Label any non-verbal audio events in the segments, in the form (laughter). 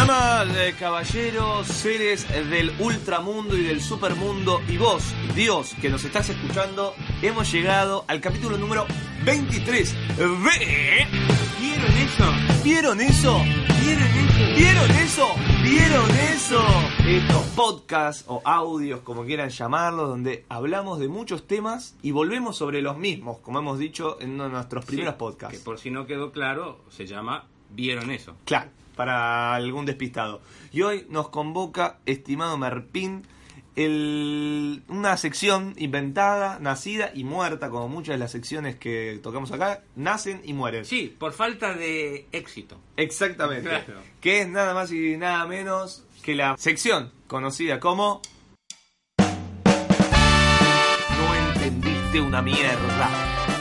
Damas, caballeros, seres del ultramundo y del supermundo y vos, Dios, que nos estás escuchando, hemos llegado al capítulo número 23. Ve- ¿Vieron eso? ¿Vieron eso? ¿Vieron eso? ¿Vieron eso? ¿Vieron eso? Estos podcasts o audios, como quieran llamarlos, donde hablamos de muchos temas y volvemos sobre los mismos, como hemos dicho en uno de nuestros primeros Sí, podcasts. Que por si no quedó claro, se llama ¿Vieron eso? Claro, para algún despistado. Y hoy nos convoca, estimado Merpín, el- una sección inventada, nacida y muerta, como muchas de las secciones que tocamos acá, nacen y mueren. Sí, por falta de éxito. Exactamente. Claro. Que es nada más y nada menos que la sección conocida como... No entendiste una mierda.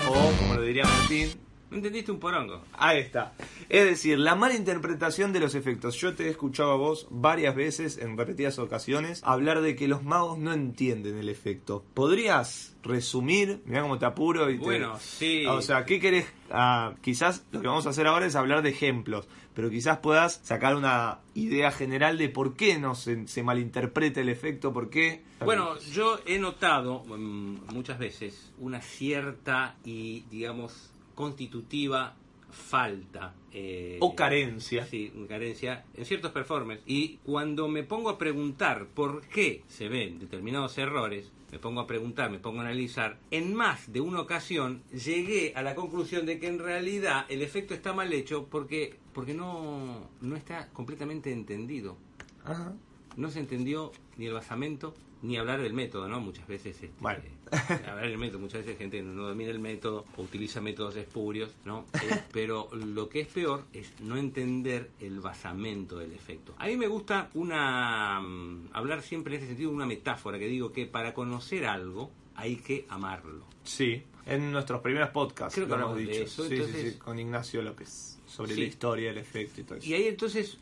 O, como lo diría Martín, ¿No entendiste un porongo? Ahí está. Es decir, la mala interpretación de los efectos. Yo te he escuchado a vos varias veces, en repetidas ocasiones, hablar de que los magos no entienden el efecto. ¿Podrías resumir? Mirá cómo te apuro y te- Bueno, sí. O sea, ¿qué querés? Ah, quizás lo que vamos a hacer ahora es hablar de ejemplos, pero quizás puedas sacar una idea general de por qué no se, se malinterpreta el efecto, por qué... Bueno, yo he notado mm, muchas veces una cierta y, digamos, constitutiva falta. eh, O carencia. Sí, carencia en ciertos performers. Y cuando me pongo a preguntar por qué se ven determinados errores, me pongo a preguntar, me pongo a analizar, en más de una ocasión llegué a la conclusión de que en realidad el efecto está mal hecho porque, porque no, no está completamente entendido Ajá. no se entendió ni el basamento ni hablar del método, ¿no? Muchas veces este, Bueno. Hablar del método, muchas veces gente no domina el método o utiliza métodos espurios, ¿no? Eh, (laughs) pero lo que es peor es no entender el basamento del efecto. A mí me gusta una mm, hablar siempre en ese sentido de una metáfora que digo que para conocer algo hay que amarlo. Sí, en nuestros primeros podcasts Creo que lo hemos dicho. eso, Sí, sí, sí, con Ignacio López, sobre Sí. la historia, el efecto y todo eso. Y ahí entonces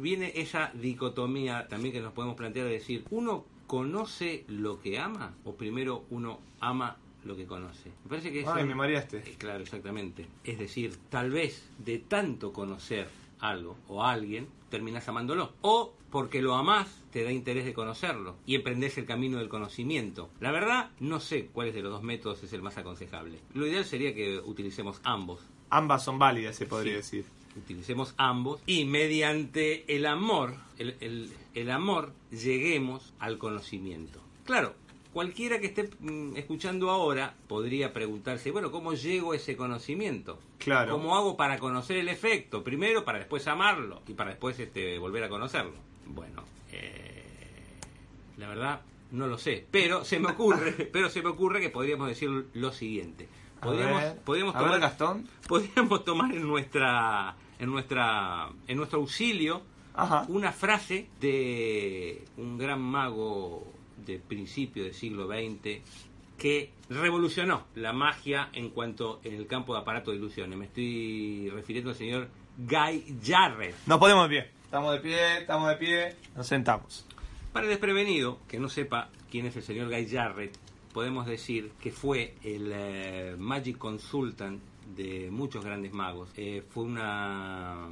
viene esa dicotomía también que nos podemos plantear de decir, ¿uno conoce lo que ama o primero uno ama lo que conoce? Me parece que es Ay, un- me mareaste. Eh, Claro, exactamente. Es decir, tal vez de tanto conocer algo o a alguien, terminas amándolo. O porque lo amás, te da interés de conocerlo y emprendés el camino del conocimiento. La verdad, no sé cuál de los dos métodos es el más aconsejable. Lo ideal sería que utilicemos ambos Ambas son válidas, se podría Sí. decir. Utilicemos ambos y mediante el amor, el, el- el amor, lleguemos al conocimiento. Claro, cualquiera que esté mm, escuchando ahora podría preguntarse, bueno, ¿cómo llego a ese conocimiento? Claro. ¿Cómo hago para conocer el efecto? Primero para después amarlo y para después este, volver a conocerlo. Bueno, eh, la verdad no lo sé, pero se me ocurre, (laughs) pero se me ocurre que podríamos decir lo siguiente. Podríamos, ver, podríamos a ver, tomar- Gastón. (laughs) podríamos tomar en nuestra en nuestra en nuestro auxilio Ajá. una frase de un gran mago de principio del siglo XX que revolucionó la magia en cuanto en el campo de aparato de ilusiones. Me estoy refiriendo al señor Guy Jarrett. Nos ponemos de pie. Estamos de pie, estamos de pie. Nos sentamos. Para el desprevenido, que no sepa quién es el señor Guy Jarrett, podemos decir que fue el eh, Magic Consultant de muchos grandes magos. Eh, fue una,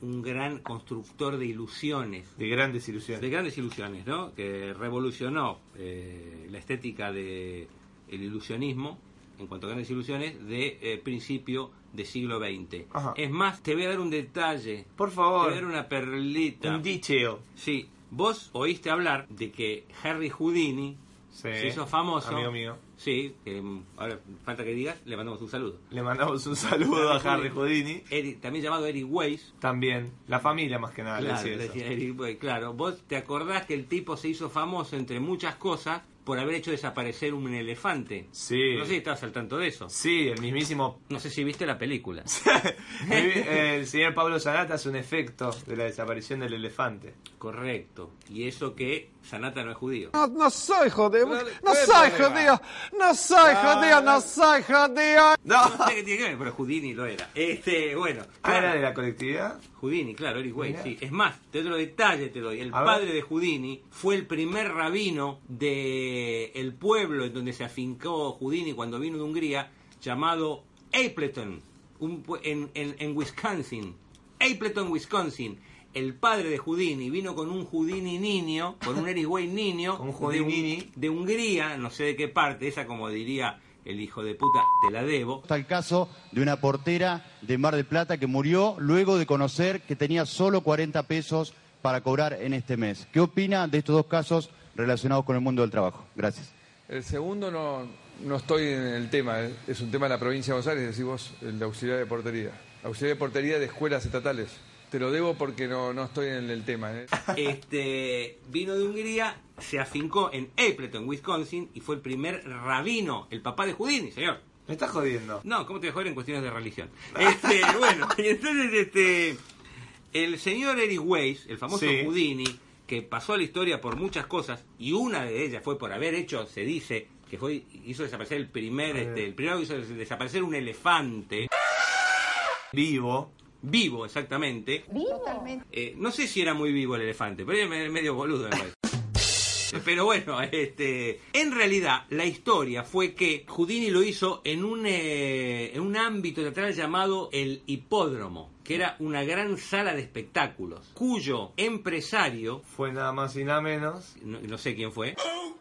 un gran constructor de ilusiones. De grandes ilusiones. De grandes ilusiones, ¿no? Que revolucionó eh, la estética del ilusionismo, en cuanto a grandes ilusiones, de eh, principio del siglo XX. Ajá. Es más, te voy a dar un detalle. Por Te voy a favor. dar una perlita. Un dicheo. Sí, vos oíste hablar de que Harry Houdini Sí. se hizo famoso. Amigo mío. Sí, que mm, ahora falta que digas, le mandamos un saludo. Le mandamos un saludo a Harry Houdini. Eric- también llamado Eric Weiss. También. La familia más que nada le Claro, decía eso. Eric Weiss, claro, vos te acordás que el tipo se hizo famoso entre muchas cosas por haber hecho desaparecer un elefante. Sí. No sé si estabas al tanto de eso. Sí, el mismísimo. No sé si viste la película. (laughs) el señor Pablo Zanata hace un efecto de la desaparición del elefante. Correcto. Y eso que Sanata no es judío. No, no soy judío. No, No, ¿cuál es el soy judío. No soy judío. no. Soy judío. No. No sé qué tiene que ver, pero Houdini lo era. Este, bueno. Ah, claro. era de la colectividad. Houdini, claro, Eric sí. Es más, te doy detalle, te doy. El A ver. padre de Houdini fue el primer rabino de el pueblo en donde se afincó Houdini cuando vino de Hungría, llamado Appleton, un en, en, en Wisconsin. Appleton, Wisconsin. El padre de Houdini vino con un Houdini niño, con un Eric Way niño, Con un de, Houdini. de Hungría, no sé de qué parte, esa como diría el hijo de puta, te la debo. Está el caso de una portera de Mar del Plata que murió luego de conocer que tenía solo 40 pesos para cobrar en este mes. ¿Qué opina de estos dos casos relacionados con el mundo del trabajo? Gracias. El segundo no, no estoy en el tema, eh. es un tema de la provincia de Buenos Aires, decís vos, el de auxiliar de portería. Auxiliar de portería de escuelas estatales. Te lo debo porque no, no estoy en el tema. eh. (laughs) este, vino de Hungría, se afincó en Appleton, Wisconsin, y fue el primer rabino, el papá de Houdini, señor. Me estás jodiendo. No, ¿cómo te voy a joder en cuestiones de religión? (laughs) Este, bueno, (laughs) y entonces, este, el señor Eric Weiss, el famoso Sí. Houdini, que pasó a la historia por muchas cosas, y una de ellas fue por haber hecho, se dice, que fue, hizo desaparecer el primer, este, el primero que hizo desaparecer un elefante, Vivo. Vivo exactamente, Eh, no sé si era muy vivo el elefante, pero era me- medio boludo me parece. (laughs) Pero bueno, este, en realidad la historia fue que Houdini lo hizo en un, eh, en un ámbito teatral llamado el hipódromo, que era una gran sala de espectáculos, cuyo empresario, Fue nada más y nada menos. no, no sé quién fue,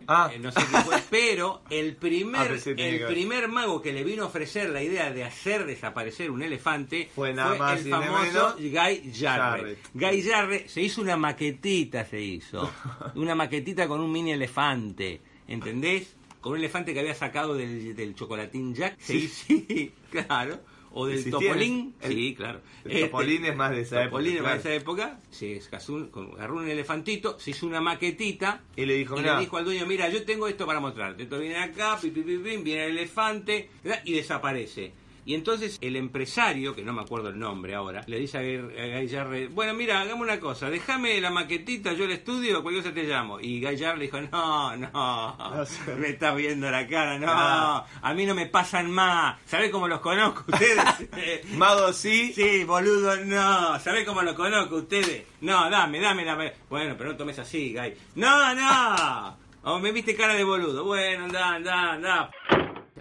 Ah, eh, no sé fue, (laughs) pero el Ah, primer, tenía el primer mago que le vino a ofrecer la idea de hacer desaparecer un elefante Fue nada más el famoso menos Guy. Jarret. Guy Jarret se hizo una maquetita, se hizo. (laughs) Una maquetita con un mini elefante, ¿entendés? Con un elefante que había sacado del, del chocolatín Jack. Sí, (laughs) sí, claro. O del Topolín. el- sí, claro. el Topolín es más de esa Topolín época, es más de esa época. Se casó agarró un elefantito, se hizo una maquetita Y le dijo, y le dijo al dueño, mira, yo tengo esto para mostrarte. Esto viene acá, pi, pi, pi, pim, viene el elefante, ¿verdad? y desaparece. Y entonces el empresario, que no me acuerdo el nombre ahora, le dice a Jarre, bueno, mira, hagamos una cosa, déjame la maquetita, yo el estudio, cualquier cosa te llamo. Y Jarre le dijo, no, no, (laughs) me estás viendo la cara, no, Ah. a mí no me pasan más. ¿Sabés cómo los conozco ustedes? (laughs) (laughs) Mago sí. Sí, boludo, no. ¿Sabés cómo lo conozco ustedes? No, dame, dame la... Bueno, pero no tomes así, Guy. No, no. O me viste cara de boludo. Bueno, anda, anda, anda.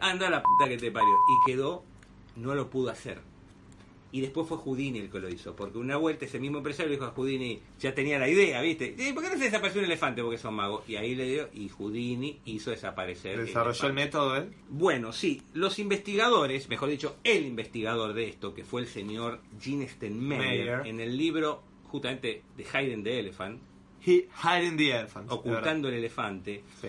Anda la puta que te parió. Y quedó, no lo pudo hacer. Y después fue Houdini el que lo hizo, porque una vuelta ese mismo empresario dijo a Houdini, ya tenía la idea, ¿viste? "Eh, ¿Por qué no se desapareció un elefante? Porque son magos. Y ahí le dio, y Houdini hizo desaparecer. el Desarrolló el elefante. método él. Bueno, sí, los investigadores, mejor dicho, el investigador de esto, que fue el señor Gene Stenmeyer, Meyer. en el libro justamente de Hiding the Elephant, He, hiding the elephant. Ocultando el elefante, Sí.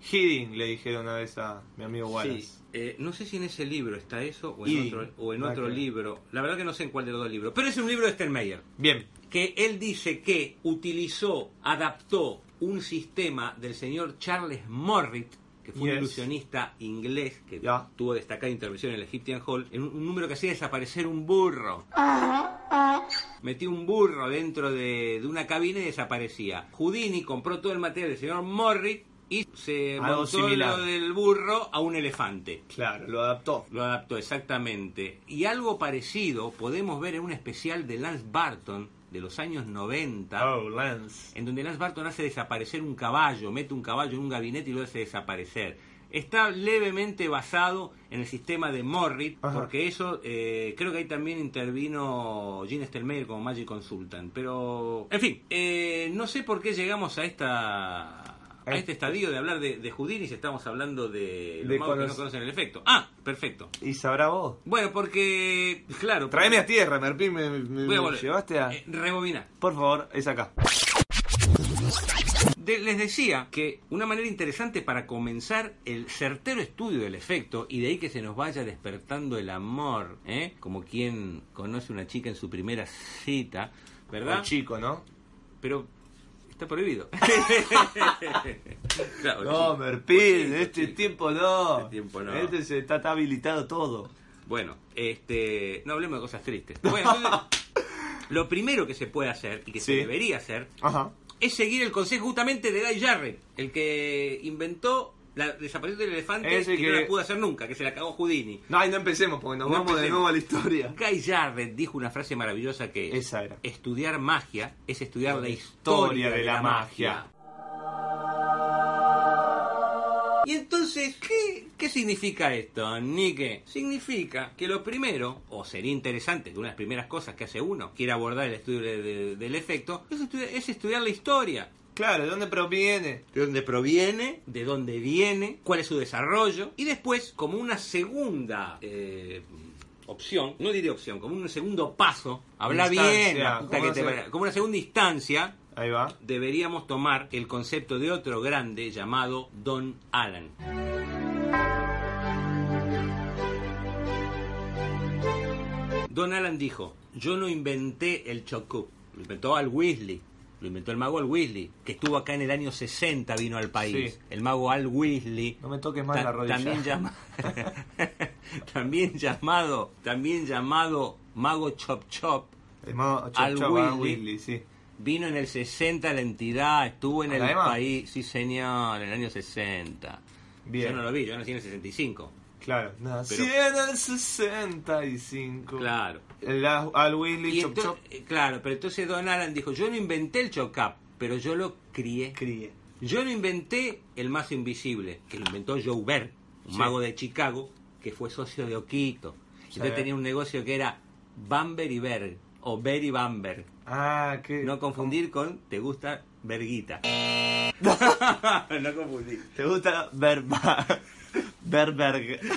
Hiding, le dijeron una vez a mi amigo Wallace. sí, eh, no sé si en ese libro está eso o en otro, o en libro, la verdad que no sé en cuál de los dos libros, pero es un libro de Stenmeyer, Bien. que él dice que utilizó, adaptó un sistema del señor Charles Morrit, que fue un ilusionista inglés que Ya. tuvo destacada intervención en el Egyptian Hall, en un, un número que hacía desaparecer un burro. Metió un burro dentro de, de una cabina y desaparecía. Houdini compró todo el material del señor Morrit y se Algo montó similar. lo del burro a un elefante. Claro, lo adaptó. Lo adaptó exactamente. Y algo parecido podemos ver en un especial de Lance Barton de los años 90, Oh, Lance. en donde Lance Barton hace desaparecer un caballo, mete un caballo en un gabinete y lo hace desaparecer. Está levemente basado en el sistema de Morrit, Ajá. porque eso eh, creo que ahí también intervino Gene Stelmeyer como Magic Consultant. Pero, en fin, eh, no sé por qué llegamos a esta a este estadio de hablar de, de Houdini si estamos hablando de los De magos que no conocen el efecto. Ah, perfecto. ¿Y sabrá vos? Bueno, porque, claro. Tráeme a tierra, Merpín. Me, me- Voy a me llevaste a. Eh, rebobinar. Por favor, es acá. De- les decía que una manera interesante para comenzar el certero estudio del efecto y de ahí que se nos vaya despertando el amor, ¿eh? como quien conoce una chica en su primera cita, ¿verdad? El chico, ¿no? Pero Está prohibido. (laughs) Claro, No, sí. Merpil, este sí. tiempo no. Este tiempo no. Este se está, está habilitado todo. Bueno, este, no hablemos de cosas tristes. Bueno, entonces, (laughs) lo primero que se puede hacer y que se debería hacer Ajá. es seguir el consejo justamente de Guy Jarrett, el que inventó la desaparición del elefante Ese que, no la pudo hacer nunca, que se la cagó Houdini. No, y no empecemos porque nos No vamos de nuevo a la historia. Guy Jarrett dijo una frase maravillosa que es, Esa era. estudiar magia es estudiar la La historia, historia de, de la, la magia. magia. Y entonces, ¿qué, ¿qué significa esto, Nike? Significa que lo primero, o sería interesante, que una de las primeras cosas que hace uno, quiere abordar el estudio de- de- del efecto, es es estudiar la historia. Claro, ¿de dónde proviene? de dónde proviene, de dónde viene, cuál es su desarrollo, y después, como una segunda eh, opción, no diré opción, como un segundo paso, habla bien, la puta ¿cómo que te como una segunda instancia, Ahí va. deberíamos tomar el concepto de otro grande llamado Don Alan. Don Alan dijo, yo no inventé el chocup, lo inventó Al Weasley, lo inventó el mago Al Weasley, que estuvo acá en el año 60, vino al país. Sí. El mago Al Weasley. No me toques más la rodilla. También, llama- (laughs) también llamado, también llamado mago Chop Chop, El mago Chop Al Chop, Weasley. Weasley, sí. Vino en el 60 a la entidad, estuvo en ¿A el país, sí señor, en el año 60. Bien. Yo no lo vi, yo nací en el 65. Claro. Pero- en el 65. Claro. El Al Al Weasley Y Chop Chop. eh, claro, pero entonces Don Alan dijo, yo no inventé el chocap, pero yo lo crié. Críe. Yo no inventé el mazo invisible, que lo inventó Joe Berg, un Sí. mago de Chicago, que fue socio de Oquito. Sí. Entonces tenía un negocio que era Bamber y Berg, o Berg y Bamber. Ah, qué. No confundir con te gusta Berguita. (laughs) (laughs) no confundir. ¿Te gusta Berba? Berberg. (laughs)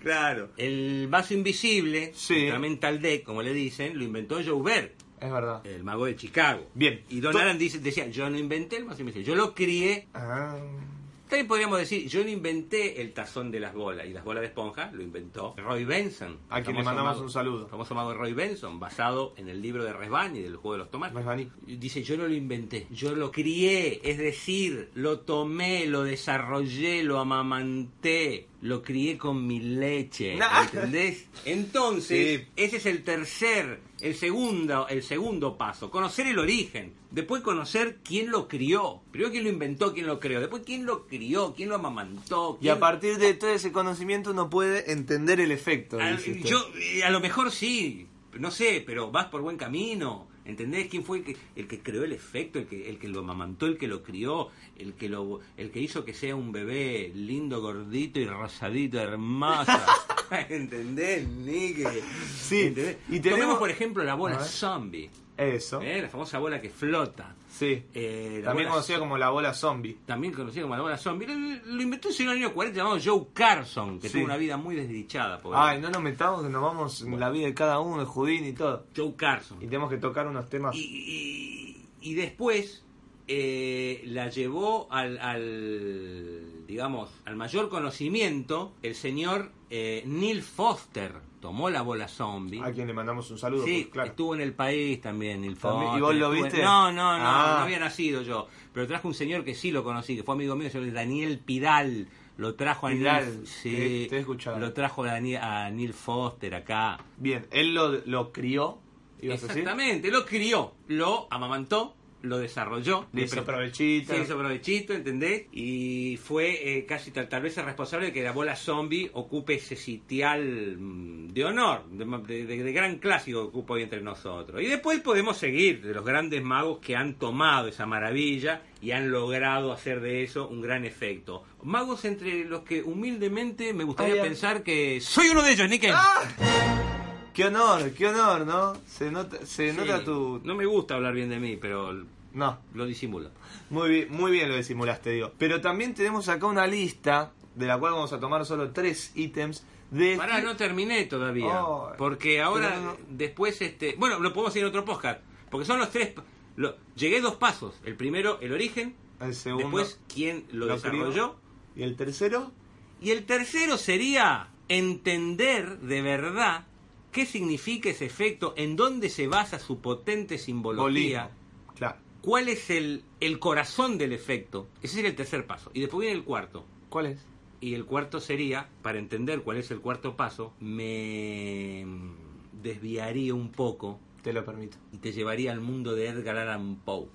Claro. El vaso invisible, Sí. el Mental Deck, como le dicen, lo inventó Joe Berg, Es verdad. el mago de Chicago. Bien. Y Don Alan dice, decía, yo no inventé el vaso invisible, yo lo crié. Ah. También podríamos decir, yo no inventé el tazón de las bolas, y las bolas de esponja lo inventó Roy Benson. A quien le mandamos mago- un saludo. famoso mago Roy Benson, basado en el libro de Resbani, del juego de los tomates. Resbani. Dice, yo no lo inventé, yo lo crié, es decir, lo tomé, lo desarrollé, lo amamanté, lo crié con mi leche. ¿entendés? Entonces, Sí. ese es el tercer, el segundo, el segundo paso, conocer el origen, después conocer quién lo crió, primero quién lo inventó, quién lo creó, después quién lo crió, quién lo amamantó, Y a partir de todo ese conocimiento uno puede entender el efecto. a, yo, eh, a lo mejor sí, no sé, pero vas por buen camino. ¿Entendés quién fue el que, el que creó el efecto, el que, el que lo amamantó, el que lo crió, el que lo, el que hizo que sea un bebé lindo, gordito y rosadito, hermoso? (laughs) ¿Entendés, Nick? Sí, ¿Entendés? y tenemos- Tomemos, por ejemplo, la bola zombie, Eso. ¿eh? la famosa bola que flota. Sí. Eh, También bola conocida como la bola zombie. también conocida como la bola zombie. Lo, lo inventó un señor en el año 40 llamado Joe Carson, que Sí. tuvo una vida muy desdichada. pobre. Ay, no nos metamos que nos vamos en la vida de cada uno, de Judín y todo. Joe Carson. Y tenemos que tocar unos temas. Y, y- y después eh, la llevó al, al, digamos, al mayor conocimiento el señor eh, Neil Foster. Tomó la bola zombie. A quien le mandamos un saludo. Sí, pues, claro. estuvo en el país también, Neil También, Foster. ¿y vos lo en- viste? No, no, no, Ah. no había nacido yo. Pero trajo un señor que sí lo conocí, que fue amigo mío, se llama Daniel Pidal. Lo trajo a Pidal, Neil, sí, te he escuchado. lo trajo a, Daniel- a Neil Foster acá. Bien, él lo, lo crió. ¿ibas a decir? Exactamente, lo crió, lo amamantó, lo desarrolló. Le hizo provechito. Hizo provechito, ¿entendés? Y fue eh, casi tal, tal vez el responsable de que la bola zombie ocupe ese sitial mm, de honor, de, de- de gran clásico que ocupa hoy entre nosotros. Y después podemos seguir de los grandes magos que han tomado esa maravilla y han logrado hacer de eso un gran efecto. Magos entre los que humildemente me gustaría Ay, pensar que soy uno de ellos, Nickel. Qué honor, qué honor, ¿no? Se nota, se Sí, nota tu... No me gusta hablar bien de mí, pero No, lo disimulo. muy bien, muy bien lo disimulaste, digo. Pero también tenemos acá una lista, de la cual vamos a tomar solo tres ítems de... Pará, no terminé todavía. Porque ahora, no- después, este. Bueno, lo podemos hacer en otro podcast. Porque son los tres. lo- llegué dos pasos. El primero, el origen. El segundo, Después, quién lo, lo desarrolló. ¿Y el tercero? Y el tercero sería entender de verdad qué significa ese efecto, en dónde se basa su potente simbología. Claro. ¿Cuál es el, el corazón del efecto? Ese sería el tercer paso. Y después viene el cuarto. ¿Cuál es? Y el cuarto sería, para entender cuál es el cuarto paso, me desviaría un poco Te lo permito. y te llevaría al mundo de Edgar Allan Poe.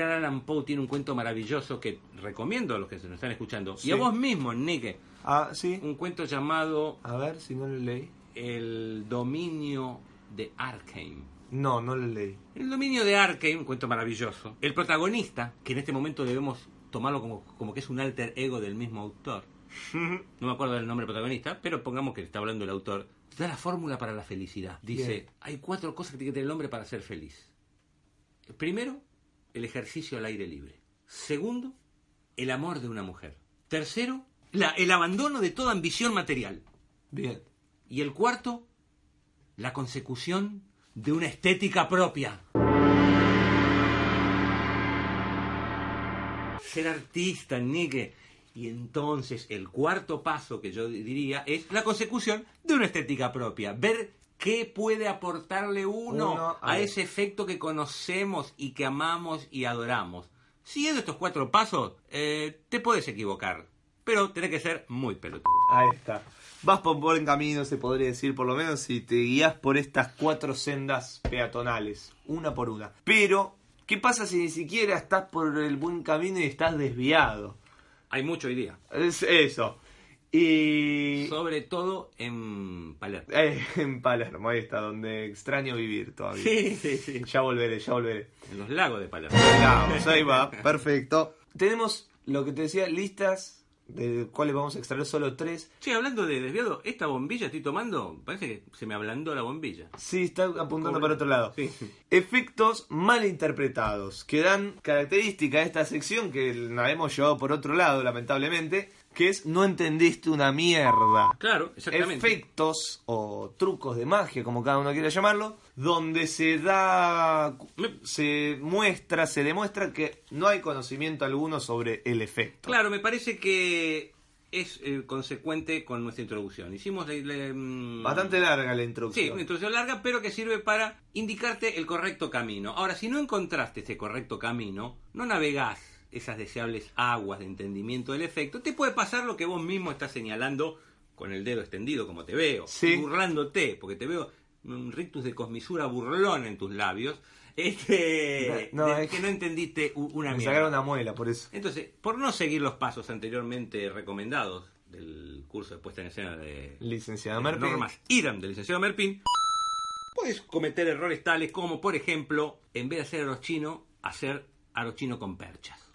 Edgar Allan Poe tiene un cuento maravilloso que recomiendo a los que se nos están escuchando. Sí. Y a vos mismo, Nick, Ah, sí. un cuento llamado A ver si no lo leí. El dominio de Arkane. No, no lo leí. El dominio de Arkane, un cuento maravilloso. El protagonista, que en este momento debemos tomarlo como, como que es un alter ego del mismo autor. (laughs) No me acuerdo del nombre del protagonista, pero pongamos que está hablando el autor. Da la fórmula para la felicidad. Dice, Bien. hay cuatro cosas que tiene que tener el hombre para ser feliz. Primero, el ejercicio al aire libre. Segundo, el amor de una mujer. Tercero, la- el abandono de toda ambición material. Bien. Y el cuarto, la consecución de una estética propia. Ser artista, Nick. Y entonces el cuarto paso que yo diría es la consecución de una estética propia. Ver qué puede aportarle uno, Uno a a- ese efecto que conocemos y que amamos y adoramos. Siguiendo estos cuatro pasos, eh, te puedes equivocar, pero tenés que ser muy pelotudo. Ahí está. Vas por buen camino, se podría decir, por lo menos si te guías por estas cuatro sendas peatonales, una por una. Pero, ¿qué pasa si ni siquiera estás por el buen camino y estás desviado? Hay mucho hoy día. Es eso. Y... Sobre todo en Palermo. (laughs) Eh, en Palermo, ahí está, donde extraño vivir todavía. Sí, sí, sí. Ya volveré, ya volveré. En los lagos de Palermo. Vamos, ahí va, perfecto. Tenemos lo que te decía, listas de cuáles vamos a extraer solo tres. Che, hablando de desviado, esta bombilla estoy tomando, parece que se me ablandó la bombilla. Sí, está apuntando para otro lado. Sí. Efectos mal interpretados, que dan característica a esta sección que la hemos llevado por otro lado, lamentablemente, que es no entendiste una mierda. Claro, exactamente. Efectos o trucos de magia, como cada uno quiera llamarlo, donde se da, se muestra, se demuestra que no hay conocimiento alguno sobre el efecto. Claro, me parece que es eh, consecuente con nuestra introducción. Hicimos la, la, mm, Bastante larga la Sí, introducción. una introducción larga, pero que sirve para indicarte el correcto camino. Ahora, si no encontraste ese correcto camino, no navegás esas deseables aguas de entendimiento del efecto, te puede pasar lo que vos mismo estás señalando con el dedo extendido, como te veo, Sí. burlándote, porque te veo un rictus de cosmisura burlón en tus labios, este, (laughs) No, de es que no entendiste una Me sacaron una muela, por eso. Entonces, por no seguir los pasos anteriormente recomendados del curso de puesta en escena de Licenciada de Merpin. normas IRAM del licenciado Merpin, puedes cometer errores tales como, por ejemplo, en vez de hacer aro chino, hacer aro chino con perchas.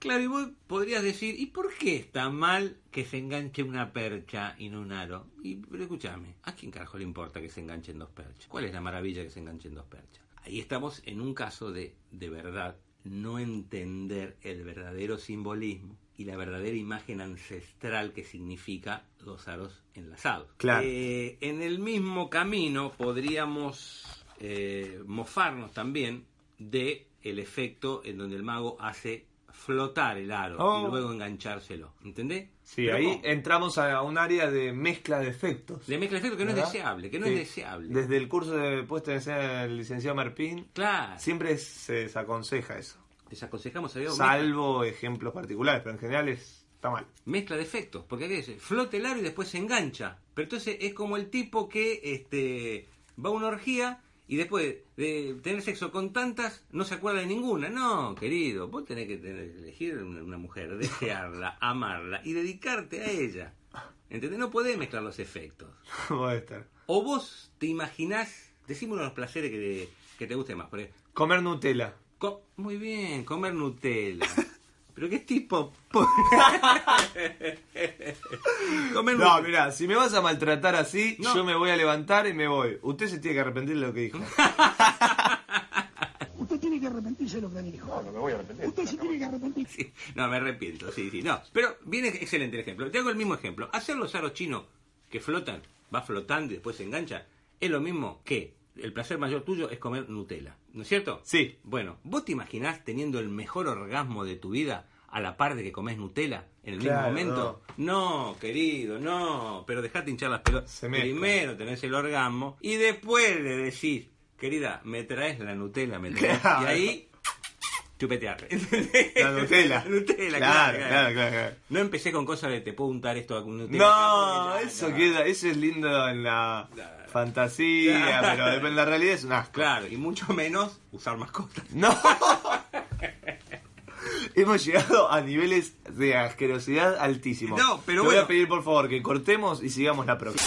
Claro, y vos podrías decir, ¿y por qué está mal que se enganche una percha y no un aro? Y, pero escúchame, ¿a quién carajo le importa que se enganchen dos perchas? ¿Cuál es la maravilla que se enganchen dos perchas? Ahí estamos en un caso de, de verdad, no entender el verdadero simbolismo y la verdadera imagen ancestral que significa los aros enlazados. Claro. Eh, en el mismo camino podríamos eh, mofarnos también de el efecto en donde el mago hace flotar el aro Oh. y luego enganchárselo. ¿Entendés? Sí, Pero ahí ¿cómo? entramos a un área de mezcla de efectos. De mezcla de efecto que no es deseable, que no Sí. es deseable. Desde el curso de puesta en escena del licenciado Marpín, Claro. siempre se desaconseja eso. Desaconsejamos, había Salvo ejemplos particulares, pero en general es, está mal. mezcla de efectos, porque ¿qué dice? Flota el aro y después se engancha. Pero entonces es como el tipo que este va a una orgía y después de tener sexo con tantas no se acuerda de ninguna. No, querido, vos tenés que tener- elegir una, mujer, desearla, (laughs) amarla y dedicarte a ella. ¿Entendés? No podés mezclar los efectos. (laughs) Estar. O vos te imaginás, decime uno de los placeres que te, que te guste más. Por ejemplo, Comer Nutella. co- muy bien, comer Nutella. (laughs) Pero qué tipo... (laughs) No, mirá, si me vas a maltratar así, No. yo me voy a levantar y me voy. Usted se tiene que arrepentir de lo que dijo. (laughs) Usted tiene que arrepentirse de lo que dijo. No, no me voy a arrepentir. Usted se tiene que arrepentir. Sí, No, me arrepiento, sí, sí. No, pero viene excelente el ejemplo. Te hago el mismo ejemplo. Hacer los aros chinos que flotan, va flotando y después se engancha, es lo mismo que el placer mayor tuyo es comer Nutella. ¿No es cierto? Sí. Bueno, ¿vos te imaginás teniendo el mejor orgasmo de tu vida a la par de que comes Nutella en el Claro, mismo momento? No. querido, no. Pero dejate hinchar las pelotas. Primero tenés el orgasmo y después le decís, querida, me traes la Nutella, me traes. Claro. Y ahí chupetear. (laughs) La Nutella. La Nutella, Claro, claro, claro, claro, claro. No empecé con cosas de te puedo untar esto con Nutella. No, acá, porque ya- eso queda, eso es lindo en la Claro. Fantasía, (laughs) pero en la realidad es un asco. Claro, y mucho menos usar mascotas. (laughs) No. Hemos llegado a niveles de asquerosidad altísimos. No, pero Te voy bueno. a pedir por favor que cortemos y sigamos la próxima.